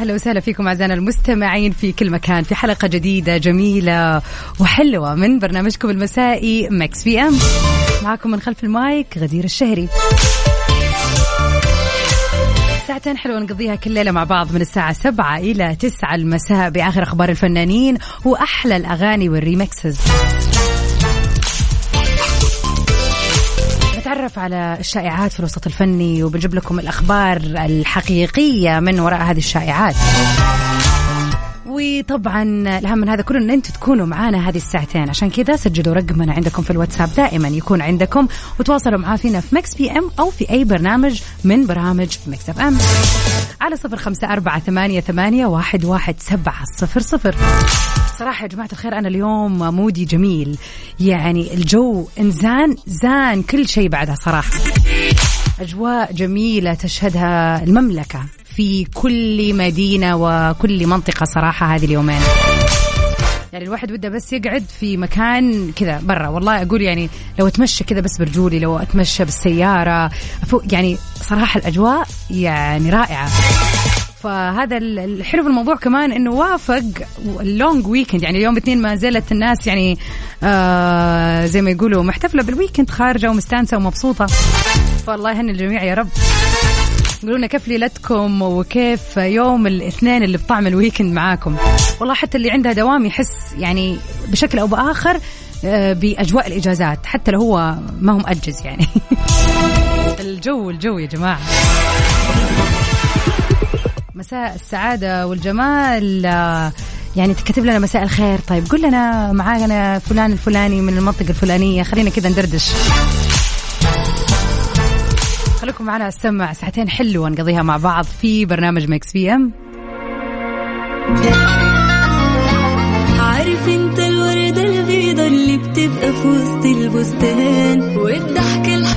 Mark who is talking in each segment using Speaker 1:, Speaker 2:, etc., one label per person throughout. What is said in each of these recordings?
Speaker 1: أهلا وسهلا فيكم أعزائنا المستمعين في كل مكان في حلقة جديدة جميلة وحلوة من برنامجكم المسائي Mix PM. معكم من خلف المايك غدير الشهري. ساعتين حلوة نقضيها كل ليلة مع بعض من الساعة سبعة إلى تسعة. المساء بآخر أخبار الفنانين وأحلى الأغاني وال remixes. نتعرف على الشائعات في الوسط الفني وبنجيب لكم الأخبار الحقيقية من وراء هذه الشائعات. وطبعا الأهم من هذا كله أن أنتم تكونوا معنا هذه الساعتين. عشان كذا سجلوا رقمنا عندكم في الواتساب دائما يكون عندكم وتواصلوا معاه فينا في Mix PM أو في أي برنامج من برامج Mix FM على صفر خمسة أربعة ثمانية, ثمانية واحد, واحد سبعة صفر صفر. صراحة يا جماعة الخير أنا اليوم mood ي جميل. يعني الجو إن زان زان كل شيء بعدها صراحة. أجواء جميلة تشهدها المملكة. في كل مدينة وكل منطقة صراحة هذه اليومين. يعني الواحد وده بس يقعد في مكان كذا برا. والله أقول يعني لو أتمشى كذا بس برجولي لو أتمشى بالسيارة فوق يعني صراحة الأجواء يعني رائعة. فهذا ال- الحلو في الموضوع كمان إنه وافق ال long weekend يعني اليوم الاثنين ما زالت الناس يعني آه زي ما يقولوا محتفلة بال weekend خارجة ومستانسة ومبسوطة. فالله يهني الجميع يا رب. قولوا لنا كيف ليلتكم وكيف يوم الاثنين اللي بطعم الويكند معاكم. والله حتى اللي عندها دوام يحس يعني بشكل أو بآخر آه، بأجواء الإجازات حتى لو هو ما هو مأجز يعني. الجو الجو يا جماعة. مساء السعادة والجمال آه، يعني تكتب لنا مساء الخير. طيب قول لنا معانا فلان الفلاني من المنطقة الفلانية. خلينا كذا ندردش. خليكم معنا السمع ساعتين حلوة نقضيها مع بعض في برنامج Mix PM.
Speaker 2: عارف انت الوردة البيضة اللي بتبقى في وسط البستان والضحك الح...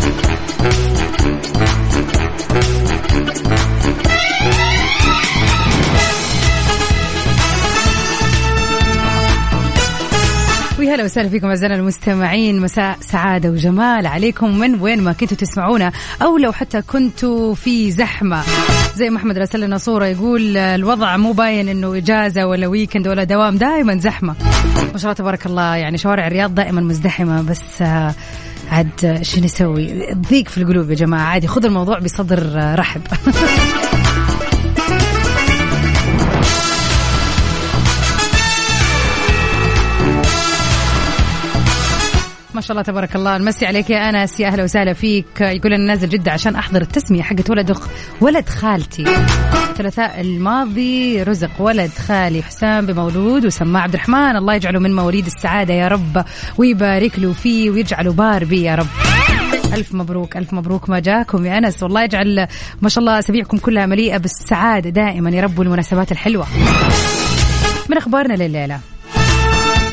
Speaker 1: ويا هلا وسهلا فيكم أعزائنا المستمعين. مساء سعادة وجمال عليكم من وين ما كنتوا تسمعونا أو لو حتى كنتوا في زحمة. زي ما أحمد راسل لنا صورة يقول الوضع مو باين إنه إجازة ولا ويكند ولا دوام دائما زحمة. ما شاء الله تبارك الله يعني شوارع الرياض دائما مزدحمة بس آه، عاد شو نسوي؟ ضيق في القلوب يا جماعة عادي خذ الموضوع بصدر آه، رحب. شاء الله تبارك الله. نمسي عليك يا أنس يا أهلا وسهلا فيك. يقول أنا نازل جدة عشان أحضر التسمية حقت ولد أخ ولد خالتي. الثلاثاء الماضي رزق ولد خالي حسام بمولود وسماه عبد الرحمن. الله يجعله من مواليد السعادة يا رب ويبارك له فيه ويجعله بار بي يا رب. ألف مبروك ألف مبروك ما جاكم يا أنس. والله يجعل ما شاء الله أسابيعكم كلها مليئة بالسعادة دائما يا رب والمناسبات الحلوة. من أخبارنا لليلة؟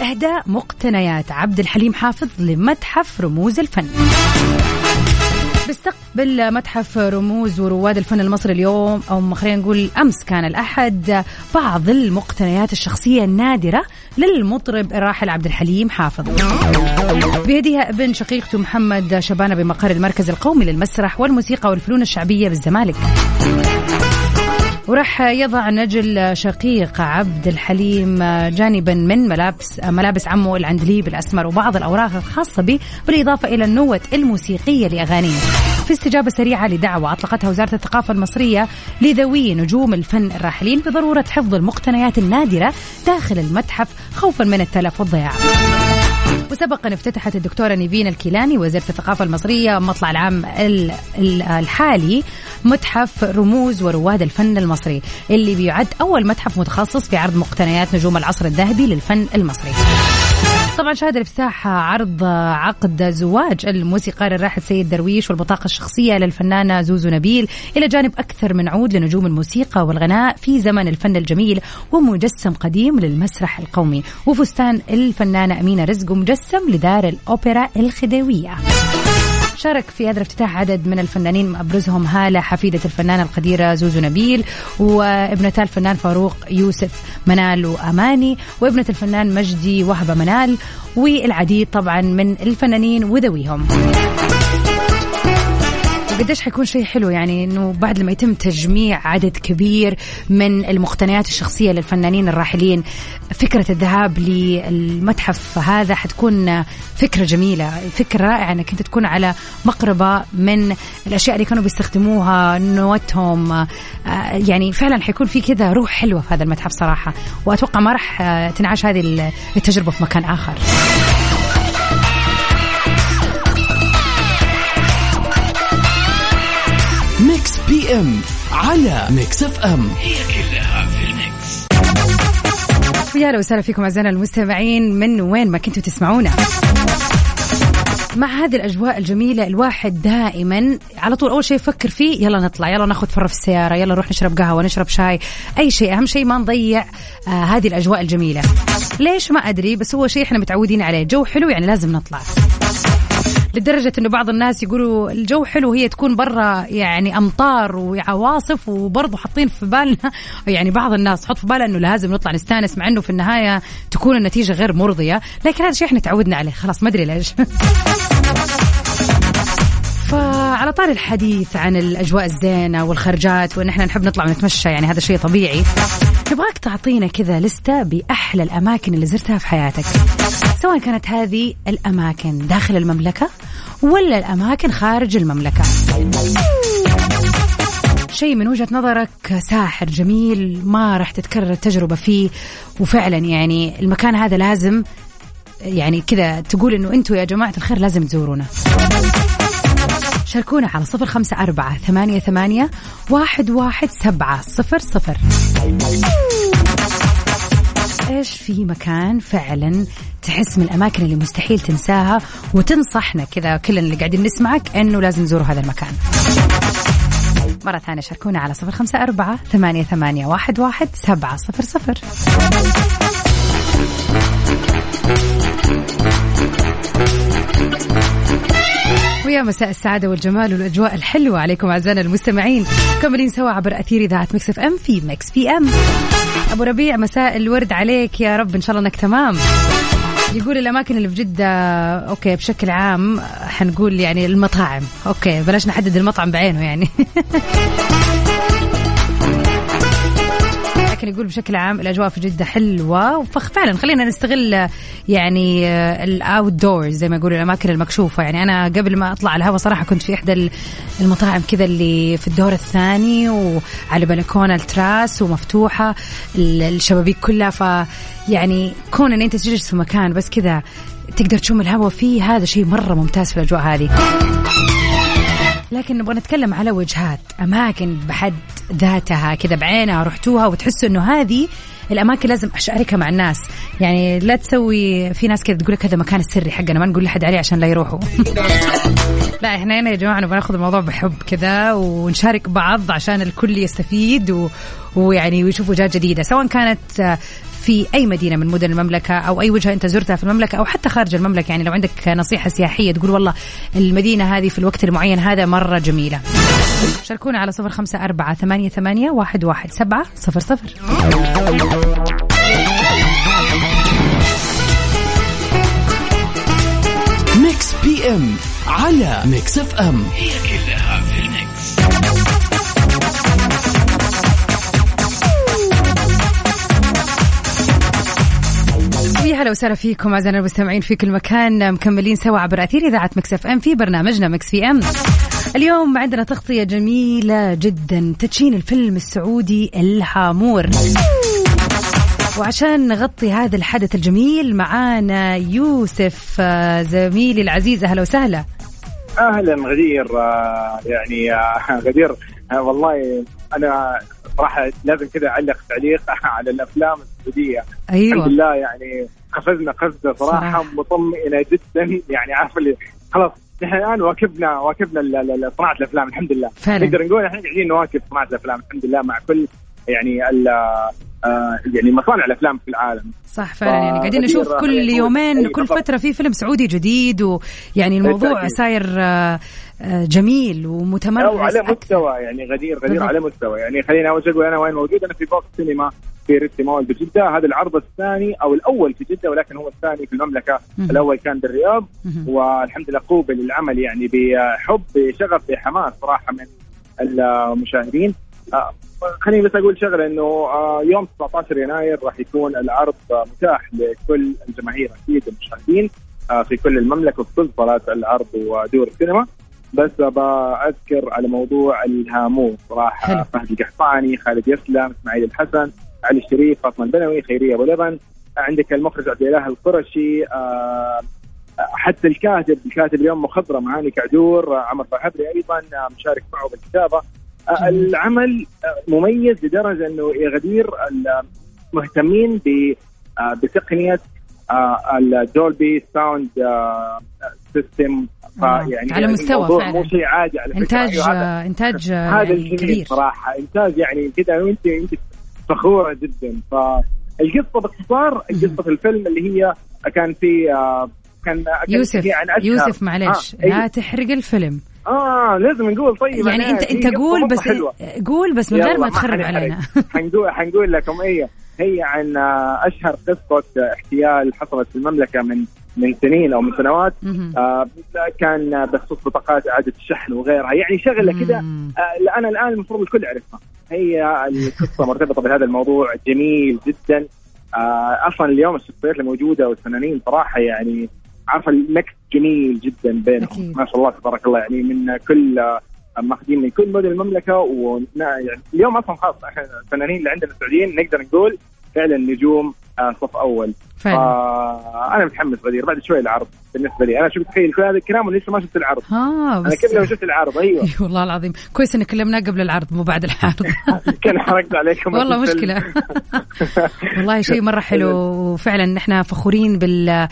Speaker 1: إهداء مقتنيات عبد الحليم حافظ لمتحف رموز الفن بيستقبل متحف رموز ورواد الفن المصري اليوم أو خلينا نقول أمس كان الأحد بعض المقتنيات الشخصية النادرة للمطرب الراحل عبد الحليم حافظ. بيدها ابن شقيقته محمد شبانة بمقر المركز القومي للمسرح والموسيقى والفنون الشعبية بالزمالك. وراح يضع نجل شقيق عبد الحليم جانبا من ملابس ملابس عمه العندليب الأسمر وبعض الأوراق الخاصة به بالإضافة إلى النوت الموسيقية لأغانيه. في استجابة سريعة لدعوة أطلقتها وزارة الثقافة المصرية لذوي نجوم الفن الراحلين بضرورة حفظ المقتنيات النادرة داخل المتحف خوفا من التلف والضياع. وسبق أن افتتحت الدكتورة نيفين الكيلاني وزيرة الثقافة المصرية مطلع العام ال- ال- الحالي متحف رموز ورواد الفن المصري اللي بيعد أول متحف متخصص في عرض مقتنيات نجوم العصر الذهبي للفن المصري. طبعا شهد الإفتتاح عرض عقد زواج الموسيقار الراحل سيد درويش والبطاقة الشخصية للفنانة زوزو نبيل إلى جانب أكثر من عود لنجوم الموسيقى والغناء في زمن الفن الجميل ومجسم قديم للمسرح القومي. وفستان الفنانة أمينة رزق ومجسم لدار الأوبرا الخديوية. شارك في هذا الافتتاح عدد من الفنانين أبرزهم هالة حفيدة الفنانة القديرة زوزو نبيل وابنتا الفنان فاروق يوسف منال وأماني وابنة الفنان مجدي وهبة منال والعديد طبعا من الفنانين وذويهم. قديش حيكون شيء حلو يعني إنه بعد لما يتم تجميع عدد كبير من المقتنيات الشخصية للفنانين الراحلين فكرة الذهاب للمتحف هذا حتكون فكرة جميلة فكرة رائعة إنك أنت تكون على مقربة من الأشياء اللي كانوا بيستخدموها نوتهم. آه، يعني فعلا حيكون في كذا روح حلوة في هذا المتحف صراحة وأتوقع ما راح تنعاش هذه التجربة في مكان
Speaker 3: آخر. M على Mix FM
Speaker 1: يا أهلا وسهلا فيكم أعزائنا المستمعين من وين ما كنتوا تسمعونا. مع هذه الأجواء الجميلة الواحد دائما على طول أول شيء يفكر فيه يلا نطلع يلا ناخذ فرة في السيارة يلا نروح نشرب قهوة نشرب شاي أي شيء أهم شيء ما نضيع آه هذه الأجواء الجميلة. ليش ما أدري بس هو شيء إحنا متعودين عليه جو حلو يعني لازم نطلع. لدرجة إنه بعض الناس يقولوا الجو حلو هي تكون برا يعني أمطار وعواصف وبرضه حاطين في بالنا. يعني بعض الناس تحط في بالها إنه لازم نطلع نستأنس مع إنه في النهاية تكون النتيجة غير مرضية. لكن هذا الشيء إحنا تعودنا عليه. خلاص ما أدري ليش. فعلى طار الحديث عن الأجواء الزينة والخرجات وإن إحنا نحب نطلع ونتمشى يعني هذا شيء طبيعي. نبغاك تعطينا كذا لستة بأحلى الأماكن اللي زرتها في حياتك. سواء كانت هذه الأماكن داخل المملكة ولا الأماكن خارج المملكة. شيء من وجهة نظرك ساحر جميل ما راح تتكرر التجربة فيه وفعلا يعني المكان هذا لازم يعني كذا تقول إنه أنتم يا جماعة الخير لازم تزورونا. شاركونا على صفر خمسة أربعة ثمانية ثمانية واحد واحد سبعة صفر صفر. إيش في مكان فعلا تحس من الأماكن اللي مستحيل تنساها وتنصحنا كذا كلنا اللي قاعدين نسمعك إنه لازم نزور هذا المكان. مرة ثانية شاركونا على صفر خمسة أربعة ثمانية ثمانية واحد واحد سبعة صفر صفر. ويا مساء السعادة والجمال والأجواء الحلوة عليكم أعزائنا المستمعين. مكملين سوا عبر أثير إذاعة Mix FM في Mix PM. أبو ربيع مساء الورد عليك يا رب إن شاء الله إنك تمام. يقول الأماكن اللي في جدة okay بشكل عام حنقول يعني المطاعم. okay بلاش نحدد المطعم بعينه يعني. لكن يقول بشكل عام الأجواء في جدة حلوة. فعلا خلينا نستغل يعني ال outdoors زي ما يقولوا الأماكن المكشوفة. يعني أنا قبل ما أطلع الهواء صراحة كنت في إحدى المطاعم كذا اللي في الدور الثاني وعلى بلكونة التراس ومفتوحة الشبابيك كلها. ف يعني كون إن أنت تجلس في مكان بس كذا تقدر تشم الهواء فيه هذا شيء مرة ممتاز في الأجواء هذه. لكن نبغى نتكلم على وجهات أماكن بحد ذاتها كذا بعينها رحتوها وتحسوا إنه هذه الأماكن لازم أشاركها مع الناس. يعني لا تسوي في ناس كذا تقول لك هذا مكان السري حقنا ما نقول لحد عليه عشان لا يروحوا. لا إحنا هنا يا جماعة نبغى ناخذ الموضوع بحب كذا ونشارك بعض عشان الكل يستفيد و... ويعني ويشوف وجهات جديدة سواء كانت في أي مدينة من مدن المملكة أو أي وجهة أنت زرتها في المملكة أو حتى خارج المملكة؟ يعني لو عندك نصيحة سياحية تقول والله المدينة هذه في الوقت المعين هذا مرة جميلة. شاركونا على صفر خمسة أربعة ثمانية, ثمانية واحد, واحد سبعة صفر صفر.
Speaker 3: Mix PM على Mix FM. هي كلها
Speaker 1: يا هلا وسهلا فيكم اعزائنا المستمعين في كل مكان. مكملين سوا عبر أثير إذاعة Mix FM في برنامجنا Mix PM. اليوم عندنا تغطية جميلة جدا تدشين الفيلم السعودي الهامور. وعشان نغطي هذا الحدث الجميل معانا يوسف آه، زميلي العزيز. أهلا وسهلا.
Speaker 4: أهلا غدير آه، يعني آه، غدير والله أنا صراحة لازم كذا اعلق تعليق على الأفلام السعودية الحمد
Speaker 1: أيوه
Speaker 4: لله يعني قفزنا قفزة صراحة
Speaker 1: صراحة.
Speaker 4: مطمئنة جدا يعني عارف اللي خلاص نحن الآن واكبنا واكبنا صناعة الأفلام الحمد لله
Speaker 1: فعلا.
Speaker 4: نقدر نقول إحنا قاعدين نواكب صناعة الأفلام الحمد لله مع كل يعني يعني مصانع الأفلام في العالم
Speaker 1: صح فعلا يعني قاعدين نشوف كل يومين كل. فترة في فيلم سعودي جديد ويعني الموضوع. صاير آه، آه، جميل
Speaker 4: أو
Speaker 1: ومتمرس
Speaker 4: على
Speaker 1: أكثر.
Speaker 4: مستوى يعني غدير غدير. على مستوى يعني خليني أول شيء أقول أنا وين موجود أنا في بوكس سينما في ريتي مول بجده هذا العرض الثاني أو الأول في جدة ولكن هو الثاني في المملكة
Speaker 1: مهم.
Speaker 4: الأول كان بالرياض
Speaker 1: مهم.
Speaker 4: والحمد لله قوبل العمل يعني بحب بشغف بحماس صراحة من المشاهدين آه، خليني بس أقول شغلة إنه آه، يوم 19 يناير راح يكون العرض متاح لكل الجماهير أكيد المشاهدين آه، في كل المملكة وفي كل صالات العرض ودور السينما بس بأذكر على موضوع الهامور
Speaker 1: حلو.
Speaker 4: صراحة فهد القحطاني خالد يسلم إسماعيل الحسن علي الشريف فاطمة البنوي خيرية أبو لبن عندك المخرج عبد الإله القرشي آه، حتى الكاتب الكاتب اليوم مخضرم هاني كعدور عمر باهبري أيضا مشارك معه
Speaker 1: بالكتابة.
Speaker 4: العمل مميز لدرجه أنه يا غدير مهتمين آه، بتقنية ال Dolby sound
Speaker 1: system
Speaker 4: فيعني
Speaker 1: على مستوى
Speaker 4: الموضوع
Speaker 1: فعلا.
Speaker 4: مو شيء عادي على
Speaker 1: إنتاج
Speaker 4: أيوة، هذا-
Speaker 1: آه، إنتاج
Speaker 4: هذا
Speaker 1: يعني كبير.
Speaker 4: صراحة. إنتاج يعني كذا وانت أنت فخورة جدا. فالقصة باختصار قصه الفيلم اللي هي كان في آه، كان كان
Speaker 1: يوسف
Speaker 4: في عن أشهر-
Speaker 1: يوسف معلش
Speaker 4: آه,
Speaker 1: لا
Speaker 4: أي-
Speaker 1: تحرق الفيلم.
Speaker 4: آه لازم نقول طيب
Speaker 1: يعني انت
Speaker 4: أنت
Speaker 1: قول بس
Speaker 4: حلوة.
Speaker 1: قول بس من غير ما تخرب. علينا
Speaker 4: حنقول حنقول لكم هي هي عن أشهر قصة احتيال حصلت في المملكة من من سنين أو من سنوات. آه كان بخصوص بطاقات إعادة الشحن وغيرها يعني شغلة كذا. آه، أنا الآن المفروض الكل يعرفها هي القصة مرتبطة بهذا الموضوع جميل جدا آه، أصلا اليوم الشخصيات الموجودة والفنانين صراحة يعني عارفه الميكس جميل جدا بينهم
Speaker 1: أكيد.
Speaker 4: ما شاء الله تبارك الله يعني من كل ماخذين من كل مدن المملكة ونا- يعني اليوم أصلا خلاص الفنانين اللي عندنا السعوديين نقدر نقول فعلا نجوم آه، صف أول.
Speaker 1: فعلا.
Speaker 4: آه أنا متحمس غدير بعد شوي العرض بالنسبة لي. أنا شوف تخيل كل هذا الكلام ولسه ما شفت العرض؟ أنا
Speaker 1: بس
Speaker 4: كيف لو شفت العرض أيوه.
Speaker 1: اي والله العظيم. كويس ان كلمناه قبل العرض مو بعد العرض.
Speaker 4: كان حرقت عليكم.
Speaker 1: والله. مشكلة. والله شيء مرة حلو. وفعلا نحن فخورين بال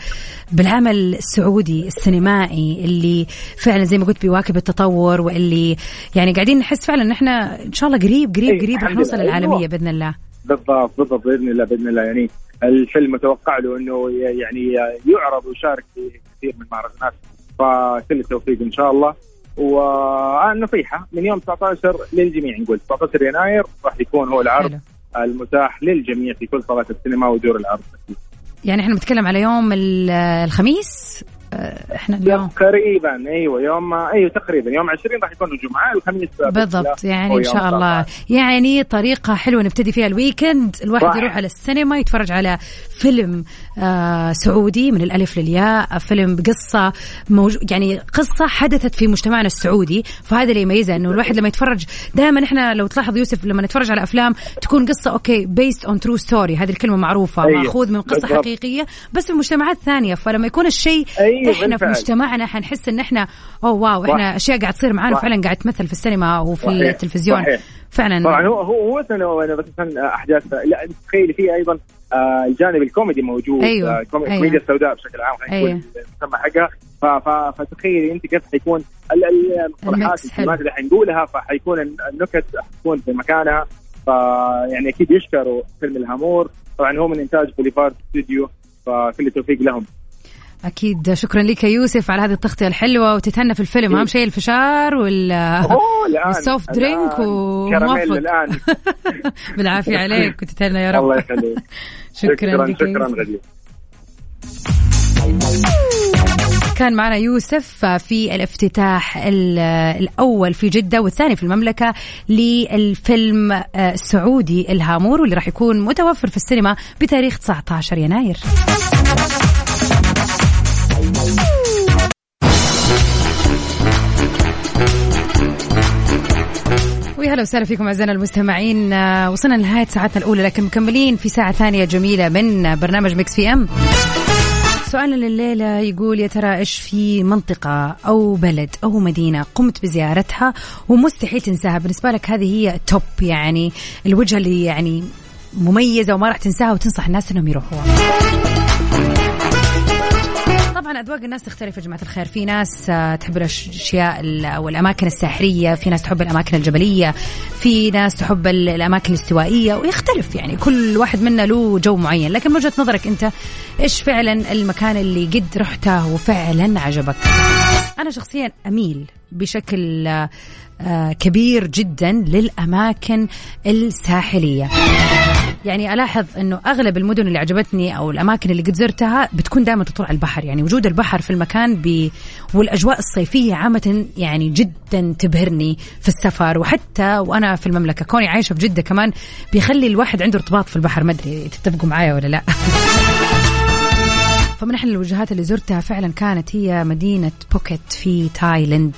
Speaker 1: بالعمل السعودي السينمائي اللي فعلا زي ما قلت بيواكب التطور واللي يعني قاعدين نحس فعلا إن إحنا إن شاء الله قريب قريب
Speaker 4: إيه،
Speaker 1: قريب رح نوصل
Speaker 4: لله.
Speaker 1: للعالمية
Speaker 4: أيوة.
Speaker 1: بإذن الله.
Speaker 4: بالضبط بالضبط بإذن الله بإذن الله. يعني الفيلم متوقع له إنه يعني يعرض ويشارك في كثير من المهرجانات فكل التوفيق إن شاء الله. والنصيحة من يوم 19 للجميع نقول 19 يناير راح يكون هو العرض
Speaker 1: حلو.
Speaker 4: المتاح للجميع في كل صالات السينما ودور العرض.
Speaker 1: يعني إحنا بنتكلم على يوم ال- الخميس؟ إحنا اليوم
Speaker 4: تقريبا أيوه يوم أيوه تقريبا يوم 20 راح يكون الجمعة الخميس
Speaker 1: بالضبط يعني
Speaker 4: إن
Speaker 1: شاء الله
Speaker 4: 19.
Speaker 1: يعني طريقة حلوة نبتدي فيها الويكند الواحد
Speaker 4: صح.
Speaker 1: يروح على السينما يتفرج على فيلم آه سعودي من الألف للياء فيلم بقصة موجود يعني قصة حدثت في مجتمعنا السعودي فهذا اللي يميزها إنه الواحد لما يتفرج دائما إحنا لو تلاحظ يوسف لما نتفرج على أفلام تكون قصة okay based on true story هذه الكلمة معروفة
Speaker 4: أيوه.
Speaker 1: مأخوذ من قصة
Speaker 4: بالضبط.
Speaker 1: حقيقية بس في مجتمعات ثانية فلما يكون الشيء
Speaker 4: أيوه،
Speaker 1: إحنا في
Speaker 4: بالفعل.
Speaker 1: مجتمعنا حنحس إن إحنا oh wow إحنا
Speaker 4: صح.
Speaker 1: أشياء قاعد تصير معانا. فعلا قاعد تمثل في السينما أو في
Speaker 4: صحيح.
Speaker 1: التلفزيون
Speaker 4: صحيح.
Speaker 1: فعلا
Speaker 4: طبعا هو هو هو أنا بس أحداث لا تخيلي فيه أيضا آه الجانب الكوميدي موجود
Speaker 1: أيوة.
Speaker 4: آه
Speaker 1: أيوة.
Speaker 4: الكوميديا السوداء بشكل عام خلينا نقول
Speaker 1: أيوة.
Speaker 4: المسمى حقها فتخيلي أنت كيف حيكون ال- ال- المصطلحات الكلمات. اللي حنقولها فحيكون النكت حتكون في مكانها فيعني أكيد يشكروا فيلم الهامور طبعا هو من إنتاج Boulevard Studio فكل التوفيق لهم
Speaker 1: أكيد. شكرا لك يا يوسف على هذه التغطية الحلوة وتتهنى في الفيلم. أهم شيء الفشار وال والسوفت درينك وموفق.
Speaker 4: الآن.
Speaker 1: بالعافية عليك وتتهنى يا رب.
Speaker 4: الله يخليك.
Speaker 1: شكرا
Speaker 4: شكرا
Speaker 1: لك
Speaker 4: شكرا. غدير
Speaker 1: كان معنا يوسف في الافتتاح ال- الأول في جدة والثاني في المملكة للفيلم آه، السعودي الهامور واللي راح يكون متوفر في السينما بتاريخ 19 يناير. ويا هلا وسهلا فيكم أعزائنا المستمعين. آه، وصلنا لنهاية ساعتنا الأولى لكن مكملين في ساعة ثانية جميلة من برنامج مكس في أم. سؤالنا لليلة يقول يا ترى إيش في منطقة أو بلد أو مدينة قمت بزيارتها ومستحيل تنساها؟ بالنسبة لك هذه هي توب يعني الوجهة اللي يعني مميزة وما راح تنساها وتنصح الناس أنهم يروحوها. طبعا أذواق الناس تختلف يا جماعة الخير. في ناس آه، تحب الأشياء ال- أو الأماكن الساحرية في ناس تحب الأماكن الجبلية في ناس تحب ال- الأماكن الاستوائية ويختلف يعني. كل واحد منا له جو معين. لكن من وجهة نظرك أنت إيش فعلا المكان اللي قد رحته وفعلا عجبك؟ أنا شخصيا أميل بشكل آه، آه، كبير جدا للأماكن الساحلية. يعني ألاحظ إنه أغلب المدن اللي عجبتني أو الأماكن اللي قد زرتها بتكون دائما تطل على البحر. يعني وجود البحر في المكان ب... والأجواء الصيفية عامة يعني جدا تبهرني في السفر. وحتى وأنا في المملكة كوني عايشة في جدة كمان بيخلي الواحد عنده ارتباط في البحر. ما أدري تتفقوا معايا ولا لا. فمن احد الوجهات اللي زرتها فعلا كانت هي مدينة بوكيت في تايلاند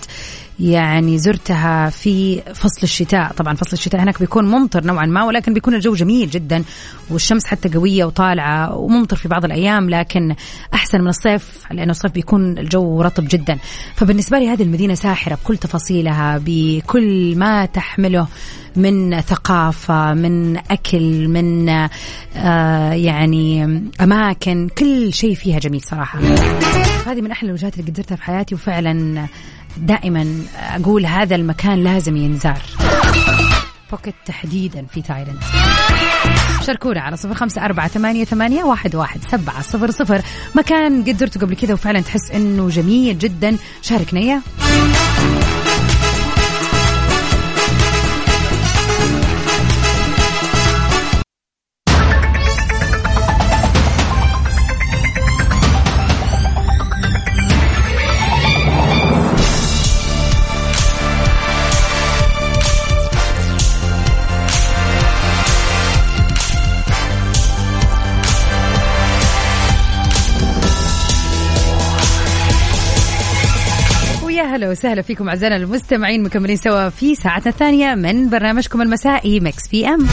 Speaker 1: يعني زرتها في فصل الشتاء. طبعا فصل الشتاء هناك بيكون ممطر نوعا ما ولكن بيكون الجو جميل جدا والشمس حتى قوية وطالعة وممطر في بعض الأيام لكن أحسن من الصيف لأنه الصيف بيكون الجو رطب جدا. فبالنسبة لي هذه المدينة ساحرة بكل تفاصيلها بكل ما تحمله من ثقافة من أكل من آه يعني أماكن كل شيء فيها جميل صراحة. هذه من أحلى الوجهات اللي قد زرتها في حياتي وفعلا دائما أقول هذا المكان لازم ينزار. بوكيت تحديدا في تايلاند شاركونا على صفر خمسة أربعة ثمانية, ثمانية واحد, واحد سبعة صفر صفر. مكان قد زرته قبل كذا وفعلا تحس إنه جميل جدا. شاركنا إياه. وسهلا فيكم أعزائنا المستمعين مكملين سوا في ساعتنا الثانية من برنامجكم المسائي Mix PM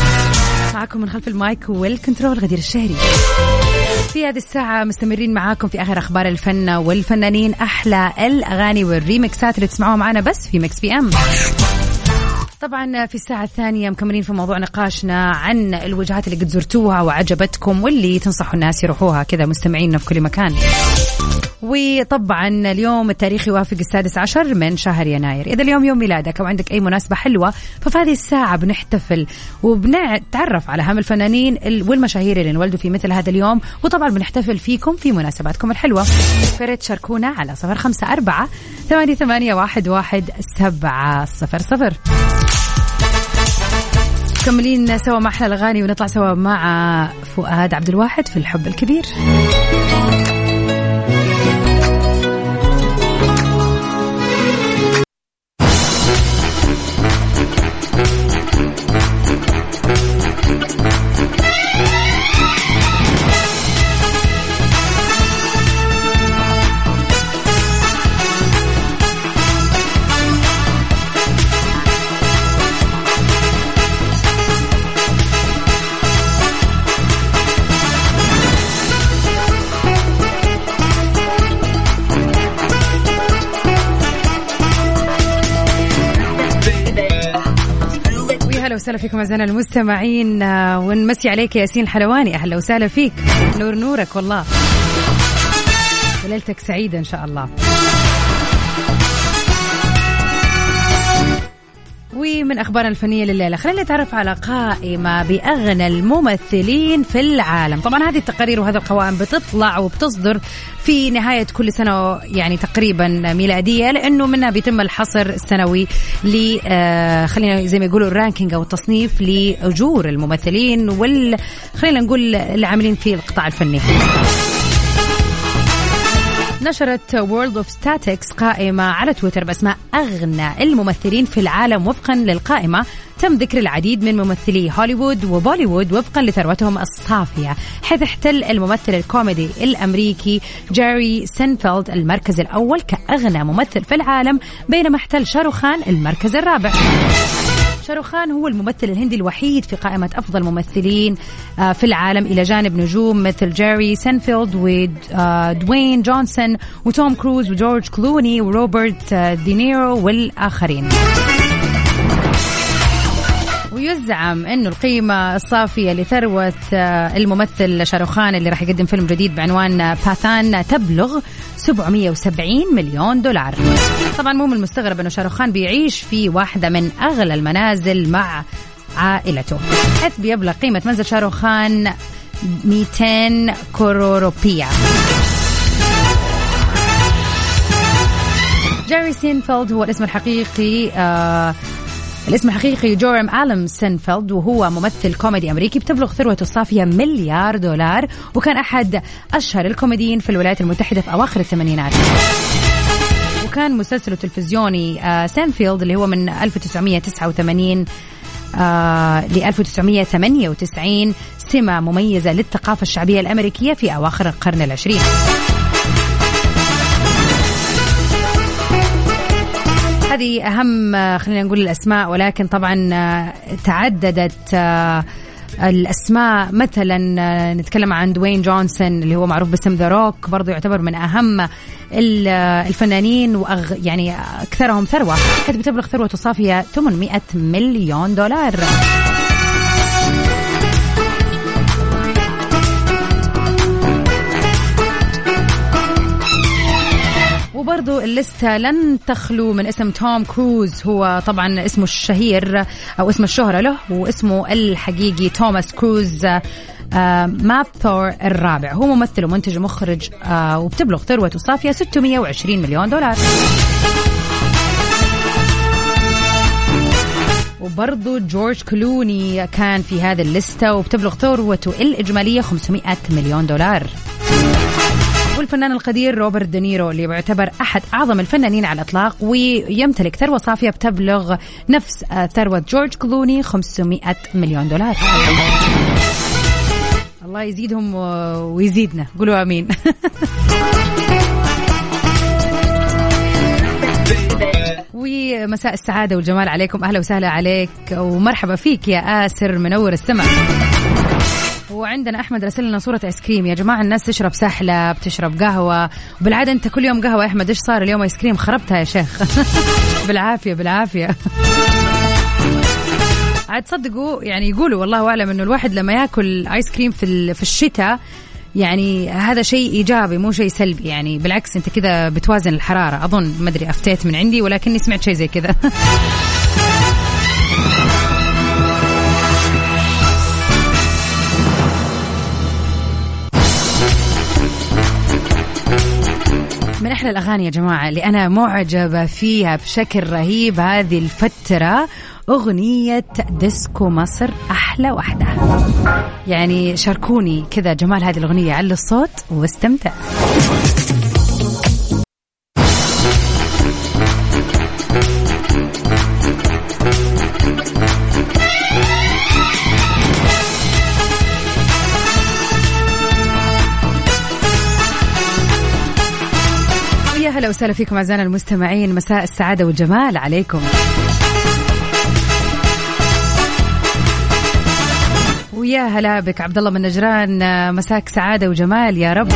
Speaker 1: معكم من خلف ال mic وال control غدير الشهري. في هذه الساعة مستمرين معاكم في آخر أخبار الفن والفنانين أحلى الأغاني والريمكسات اللي تسمعوها معنا بس في Mix PM طبعا في الساعة الثانية مكملين في موضوع نقاشنا عن الوجهات اللي قد زرتوها وعجبتكم واللي تنصحوا الناس يروحوها. كذا مستمعينا في كل مكان. وطبعا اليوم التاريخ يوافق السادس عشر من شهر يناير. إذا اليوم يوم ميلادك أو عندك أي مناسبة حلوة ففي هذه الساعة بنحتفل وبنتعرف على أهم الفنانين ال- والمشاهير اللي انولدوا في مثل هذا اليوم. وطبعا بنحتفل فيكم في مناسباتكم الحلوة. فريت شاركونا على صفر خمسة أربعة ثمانية, ثمانية واحد, واحد سبعة صفر صفر. مكملين سوا مع أحلى الأغاني ونطلع سوا مع فؤاد عبد الواحد في الحب الكبير. فيكم أعزائنا المستمعين آه، ونمسي عليك يا ياسين الحلواني أهلا وسهلا فيك. نور نورك والله. وليلتك سعيدة إن شاء الله. ومن اخبارنا الفنية لليلة. خلينا نتعرف على قائمة بأغنى الممثلين في العالم. طبعا هذه التقارير وهذه القوائم بتطلع وبتصدر في نهاية كل سنة يعني تقريبا ميلادية لأنه منها بيتم الحصر السنوي ل آه، خلينا زي ما يقولوا ال ranking أو التصنيف لأجور الممثلين وال خلينا نقول العاملين في القطاع الفني. نشرت World of Statistics قائمة على تويتر بأسماء أغنى الممثلين في العالم وفقا للقائمة. تم ذكر العديد من ممثلي هوليوود وبوليوود وفقا لثروتهم الصافية. حيث احتل الممثل الكوميدي الأمريكي جيري سينفيلد المركز الأول كأغنى ممثل في العالم بينما احتل شاروخان المركز الرابع. شاروخان هو الممثل الهندي الوحيد في قائمة أفضل ممثلين آه، في العالم إلى جانب نجوم مثل جيري سينفيلد ودوين جونسون وتوم كروز وجورج كلوني وروبرت آه، دينيرو والآخرين. ويزعم إنه القيمة الصافية لثروة آه، الممثل شاروخان اللي راح يقدم فيلم جديد بعنوان باثان تبلغ 770 مليون دولار. طبعا مو من المستغرب إنه شاروخان بيعيش في واحدة من أغلى المنازل مع عائلته. حيث بيبلغ قيمة منزل شاروخان 200 كرور روبية جيري سينفيلد هو الاسم الحقيقي آه الاسم الحقيقي جيروم ألن سينفيلد وهو ممثل كوميدي أمريكي بتبلغ ثروته الصافية مليار دولار وكان أحد أشهر الكوميديين في الولايات المتحدة في أواخر الثمانينات. وكان مسلسله التلفزيوني آه سينفيلد اللي هو من 1989 آه ل 1998 سمة مميزة للثقافة الشعبية الأمريكية في أواخر القرن العشرين. هذه أهم آه، خلينا نقول الأسماء ولكن طبعا آه، تعددت آه، الأسماء. مثلا نتكلم عن دوين جونسون اللي هو معروف باسم ذا روك برضه يعتبر من أهم الفنانين وأغ يعني أكثرهم ثروة. حيث بتبلغ ثروته الصافيه 800 مليون دولار. وبرضو اللستة لن تخلو من اسم توم كروز. هو طبعا اسمه الشهير أو اسم الشهرة له واسمه الحقيقي توماس كروز آه مابوثر الرابع. هو ممثل ومنتج ومخرج آه وبتبلغ ثروته الصافية 620 مليون دولار. وبرضو جورج كلوني كان في هذه اللستة وبتبلغ ثروته الإجمالية 500 مليون دولار. والفنان القدير روبرت دينيرو اللي يعتبر أحد أعظم الفنانين على الإطلاق ويمتلك ثروة صافية بتبلغ نفس ثروة جورج كلوني 500 مليون دولار. الله يزيدهم ويزيدنا. قولوا آمين. ومساء السعادة والجمال عليكم. أهلا وسهلا عليك ومرحبا فيك يا آسر منور السمع وعندنا أحمد راسل لنا صورة ايس كريم يا جماعة الناس تشرب سحلة بتشرب قهوة. بالعادة أنت كل يوم قهوة يا أحمد. إيش صار اليوم ايس كريم خربتها يا شيخ. بالعافية بالعافية. عاد تصدقوا يعني يقولوا والله أعلم إنه الواحد لما ياكل ايس كريم في في الشتاء يعني هذا شيء إيجابي مو شيء سلبي. يعني بالعكس أنت كذا بتوازن الحرارة. أظن ما أدري أفتيت من عندي ولكني سمعت شيء زي كذا. أحلى الاغاني يا جماعة اللي أنا معجبة فيها بشكل رهيب هذه الفترة أغنية ديسكو مصر أحلى واحدة. يعني شاركوني كذا جمال هذه الأغنية على الصوت واستمتع. هلا وسهلا فيكم أعزائنا المستمعين. مساء السعادة والجمال عليكم. ويا هلا بك عبد الله من نجران. مساك سعادة وجمال يا رب.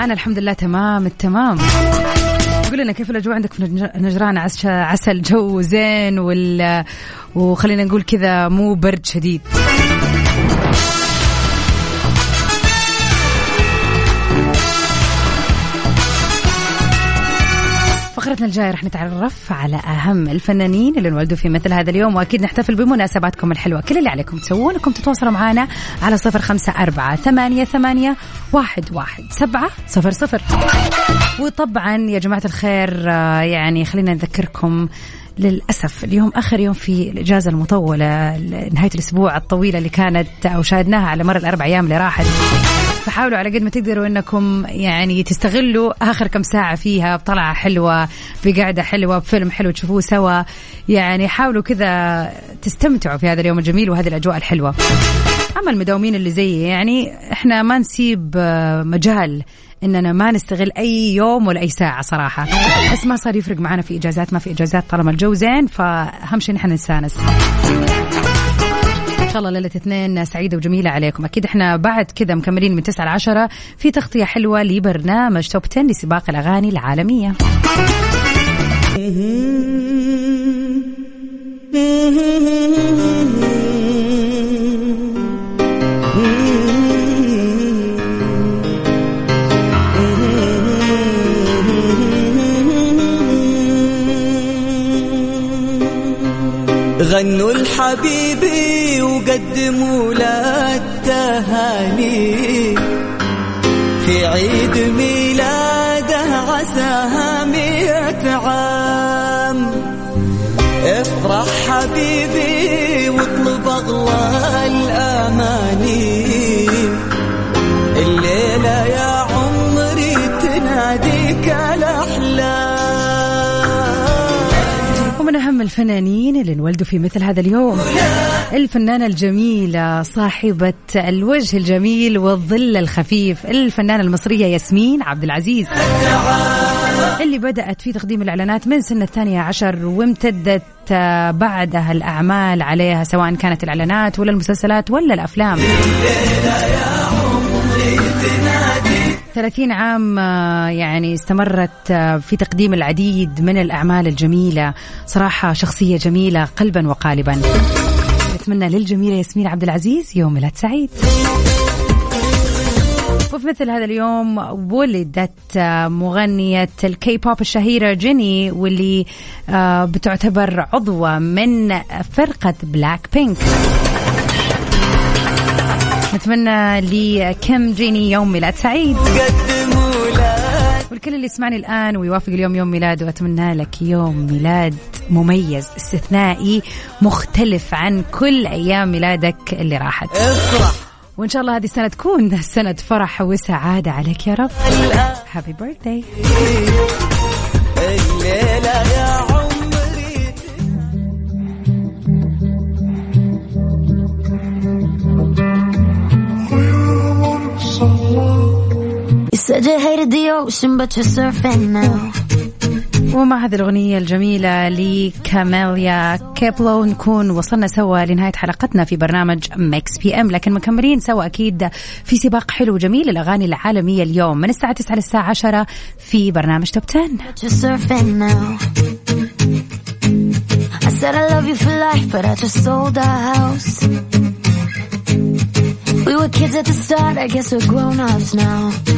Speaker 1: أنا الحمد لله تمام التمام. قول لنا كيف الأجواء عندك في نجران؟ عسى الجو زين وال وخلينا نقول كذا مو برد شديد. فقرتنا الجاية رح نتعرف على أهم الفنانين اللي انولدوا في مثل هذا اليوم وأكيد نحتفل بمناسباتكم الحلوة. كل اللي عليكم تسوون إنكم تتواصلوا معنا على صفر خمسة أربعة ثمانية, ثمانية واحد, واحد سبعة صفر صفر. وطبعا يا جماعة الخير آه، يعني خلينا نذكركم للأسف اليوم آخر يوم في الإجازة المطولة نهاية الأسبوع الطويلة اللي كانت أو شاهدناها على مر الأربع أيام اللي راحت. فحاولوا على قد ما تقدروا انكم يعني تستغلوا آخر كم ساعة فيها بطلعة حلوة بقعدة حلوة بفيلم حلو تشوفوه سوا. يعني حاولوا كذا تستمتعوا في هذا اليوم الجميل وهذه الأجواء الحلوة. أما المداومين اللي زيي يعني إحنا ما نسيب آه، مجال إننا ما نستغل أي يوم ولا أي ساعة صراحة. بس ما صار يفرق معنا في إجازات ما في إجازات طالما الجو زين فأهم شيء نحن نستانس. إن شاء الله ليلة اثنين سعيدة وجميلة عليكم. أكيد إحنا بعد كذا مكملين من 9 ل 10 في تغطية حلوة لبرنامج توب 10 لسباق الأغاني العالمية.
Speaker 5: غنوا الحبيبي وقدموا له التهاني في عيد ميلاده
Speaker 1: الفنانين اللي انولدوا في مثل هذا اليوم. الفنانة الجميلة صاحبة الوجه الجميل والظل الخفيف الفنانة المصرية ياسمين عبد العزيز اللي بدأت في تقديم الإعلانات من سن الثانية عشر وامتدت آه، بعدها الأعمال عليها سواء كانت الإعلانات ولا المسلسلات ولا الأفلام. 30 عام آه، يعني استمرت آه، في تقديم العديد من الأعمال الجميلة. صراحة شخصية جميلة قلبا وقالبا. نتمنى للجميلة ياسمين عبد العزيز يوم ميلاد سعيد. وفي مثل هذا اليوم ولدت آه، مغنية الكي بوب الشهيرة جيني واللي بتعتبر عضوة من فرقة بلاك بينك. نتمنى لكيم جيني يوم ميلاد سعيد. والكل اللي يسمعني الآن ويوافق اليوم يوم ميلاده أتمنى لك يوم ميلاد مميز استثنائي مختلف عن كل أيام ميلادك اللي راحت.
Speaker 5: افرح
Speaker 1: وإن شاء الله هذه السنة تكون سنة فرح وسعادة عليك يا رب. هابي بيرثداي
Speaker 5: الليلة يا
Speaker 6: Hated the ocean, but you're surfing now.
Speaker 1: ومع هذه الأغنية الجميلة لكاميلا كابيلو نكون وصلنا سوا لنهاية حلقتنا في برنامج Mix PM لكن مكملين سوا أكيد في سباق حلو جميل الأغاني العالمية اليوم من الساعة 9 للساعة 10 في برنامج Top 10
Speaker 6: But you're surfing now. I said I love you for life, but I just sold our house. We were kids at the start, I guess we're grown ups now.